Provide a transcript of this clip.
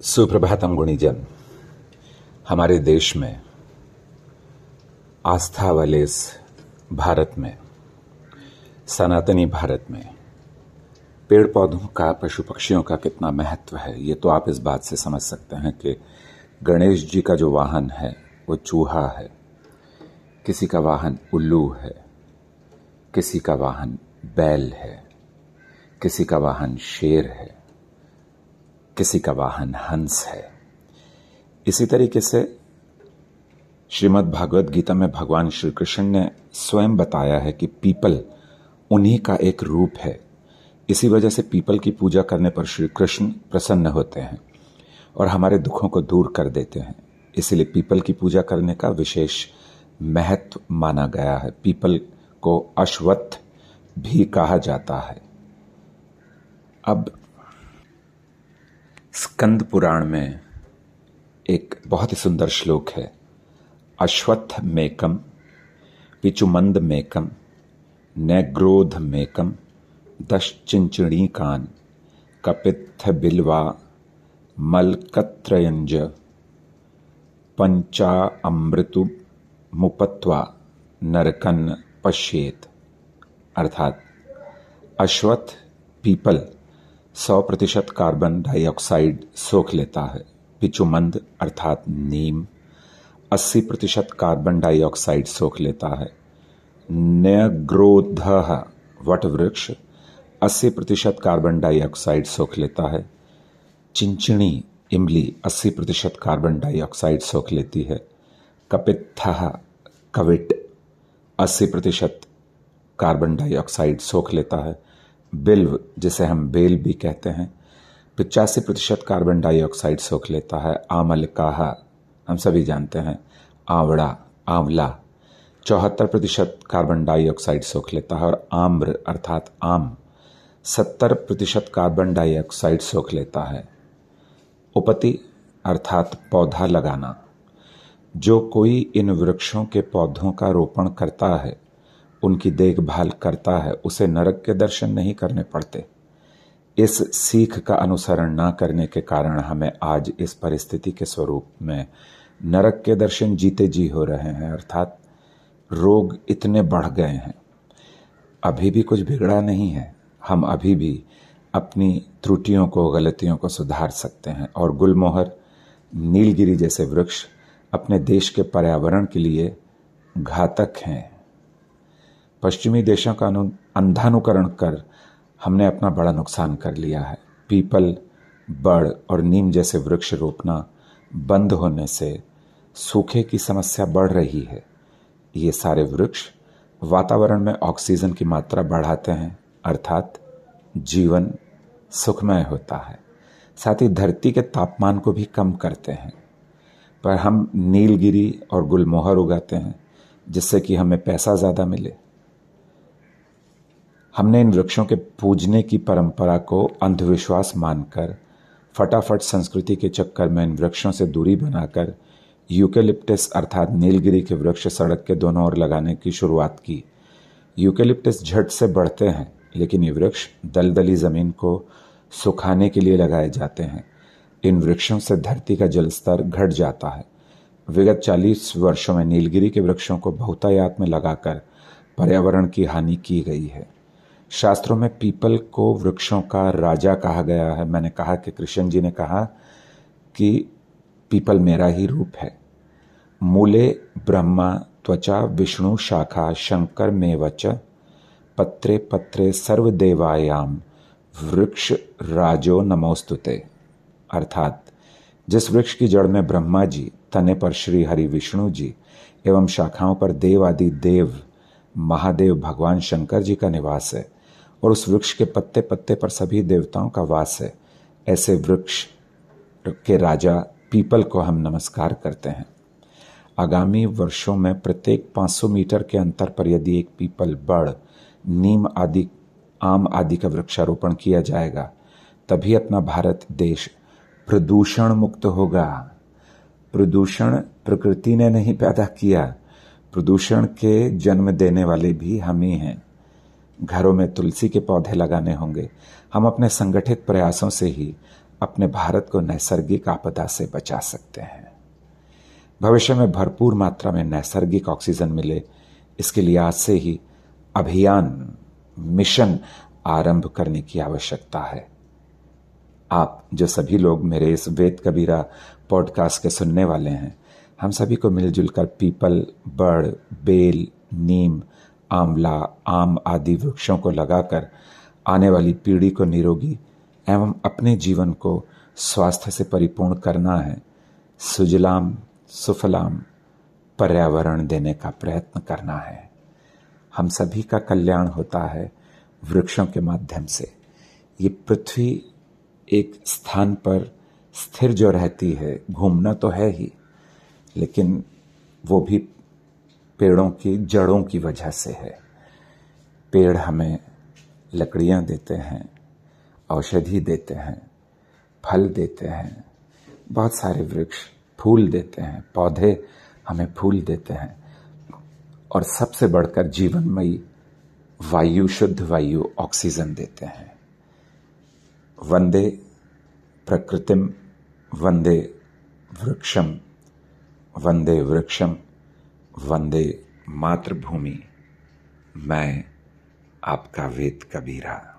सुप्रभातम गुणीजन, हमारे देश में, आस्था वाले इस भारत में, सनातनी भारत में पेड़ पौधों का पशु पक्षियों का कितना महत्व है, ये तो आप इस बात से समझ सकते हैं कि गणेश जी का जो वाहन है, वो चूहा है, किसी का वाहन उल्लू है, किसी का वाहन बैल है, किसी का वाहन शेर है किसी का वाहन हंस है। इसी तरीके से श्रीमद् भागवत गीता में भगवान श्री कृष्ण ने स्वयं बताया है कि पीपल उन्हीं का एक रूप है। इसी वजह से पीपल की पूजा करने पर श्री कृष्ण प्रसन्न होते हैं और हमारे दुखों को दूर कर देते हैं। इसलिए पीपल की पूजा करने का विशेष महत्व माना गया है। पीपल को अश्वत्थ भी कहा जाता है। अब स्कंद पुराण में एक बहुत ही सुंदर श्लोक है। अश्वत्थ मेकम, पिचुमंद मेकम, नैग्रोध मेकम दश चिंचणी कान कपित्थ बिल्वा, मलकत्रयंज, पंचा अमृतु, मुपत्वा, नरकन पश्येत। अर्थात अश्वत्थ पीपल सौ प्रतिशत कार्बन डाइऑक्साइड सोख लेता है। पिचुमंद अर्थात नीम अस्सी प्रतिशत कार्बन डाइऑक्साइड सोख लेता है। न्यग्रोध वट वृक्ष अस्सी प्रतिशत कार्बन डाइऑक्साइड सोख लेता है। चिंचिणी इमली अस्सी प्रतिशत कार्बन डाइऑक्साइड सोख लेती है। कपित्थ कविट अस्सी प्रतिशत कार्बन डाइऑक्साइड सोख लेता है। बिल्व जिसे हम बेल भी कहते हैं, पिचासी प्रतिशत कार्बन डाइऑक्साइड सोख लेता है आमल काहा हम सभी जानते हैं, आंवड़ा, आंवला, चौहत्तर प्रतिशत कार्बन डाइऑक्साइड सोख लेता है और आम्र, अर्थात आम, सत्तर प्रतिशत कार्बन डाइऑक्साइड सोख लेता है। उपति, अर्थात पौधा लगाना। जो कोई इन वृक्षों के पौधों का रोपण करता है उनकी देखभाल करता है, उसे नरक के दर्शन नहीं करने पड़ते। इस सीख का अनुसरण न करने के कारण हमें आज इस परिस्थिति के स्वरूप में नरक के दर्शन जीते जी हो रहे हैं, अर्थात रोग इतने बढ़ गए हैं। अभी भी कुछ बिगड़ा नहीं है। हम अभी भी अपनी त्रुटियों को, गलतियों को सुधार सकते हैं और गुलमोहर, नीलगिरी जैसे वृक्ष अपने देश के पर्यावरण के लिए घातक हैं। पश्चिमी देशों का अंधानुकरण कर हमने अपना बड़ा नुकसान कर लिया है। पीपल बड़ और नीम जैसे वृक्ष रोपना बंद होने से सूखे की समस्या बढ़ रही है। ये सारे वृक्ष वातावरण में ऑक्सीजन की मात्रा बढ़ाते हैं, अर्थात जीवन सुखमय होता है। साथ ही धरती के तापमान को भी कम करते हैं। पर हम नीलगिरी और गुलमोहर उगाते हैं, जिससे कि हमें पैसा ज़्यादा मिले। हमने इन वृक्षों के पूजने की परंपरा को अंधविश्वास मानकर, फटाफट संस्कृति के चक्कर में इन वृक्षों से दूरी बनाकर, यूकेलिप्टिस अर्थात नीलगिरी के वृक्ष सड़क के दोनों ओर लगाने की शुरुआत की। यूकेलिप्टिस झट से बढ़ते हैं, लेकिन ये वृक्ष दलदली ज़मीन को सुखाने के लिए लगाए जाते हैं। इन वृक्षों से धरती का जलस्तर घट जाता है। विगत 40 वर्षों में नीलगिरी के वृक्षों को बहुतायात में लगाकर पर्यावरण की हानि की गई है। शास्त्रों में पीपल को वृक्षों का राजा कहा गया है। मैंने कहा कि कृष्ण जी ने कहा कि पीपल मेरा ही रूप है। मूले, ब्रह्मा, त्वचा, विष्णु, शाखा, शंकर में वच पत्रे पत्रे, सर्वदेवायाम, वृक्ष, राजो, नमोस्तुते। अर्थात, जिस वृक्ष की जड़ में ब्रह्मा जी, तने पर श्री हरि विष्णु जी, एवं शाखाओं पर देव आदि देव, महादेव, भगवान शंकर जी का निवास है और उस वृक्ष के पत्ते पत्ते पर सभी देवताओं का वास है। ऐसे वृक्ष के राजा पीपल को हम नमस्कार करते हैं। आगामी वर्षों में प्रत्येक 500 मीटर के अंतर पर यदि एक पीपल, बड़, नीम आदि, आम आदि का वृक्षारोपण किया जाएगा, तभी अपना भारत देश प्रदूषण मुक्त होगा। प्रदूषण प्रकृति ने नहीं पैदा किया। प्रदूषण के जन्म देने वाले भी हम ही हैं। घरों में तुलसी के पौधे लगाने होंगे। हम अपने संगठित प्रयासों से ही अपने भारत को नैसर्गिक आपदा से बचा सकते हैं। भविष्य में भरपूर मात्रा में नैसर्गिक ऑक्सीजन मिले। इसके लिए आज से ही अभियान, मिशन आरंभ करने की आवश्यकता है। आप जो सभी लोग मेरे इस वेद कबीरा पॉडकास्ट के सुनने वाले हैं, हम सभी को मिलजुल कर पीपल बड़ बेल, नीम आंवला आम आदि वृक्षों को लगाकर आने वाली पीढ़ी को निरोगी एवं अपने जीवन को स्वास्थ्य से परिपूर्ण करना है, सुजलाम, सुफलाम, पर्यावरण देने का प्रयत्न करना है। हम सभी का कल्याण होता है वृक्षों के माध्यम से। ये पृथ्वी एक स्थान पर स्थिर जो रहती है, घूमना तो है ही, लेकिन वो भी पेड़ों की, जड़ों की वजह से है। पेड़ हमें लकड़ियाँ देते हैं, औषधि देते हैं, फल देते हैं, बहुत सारे वृक्ष फूल देते हैं, पौधे हमें फूल देते हैं। और सबसे बढ़कर जीवनमयी वायु, शुद्ध वायु ऑक्सीजन देते हैं। वंदे प्रकृतिम, वंदे वृक्षम वंदे वृक्षम। वंदे मातृभूमि। मैं आपका वेद कबीरा।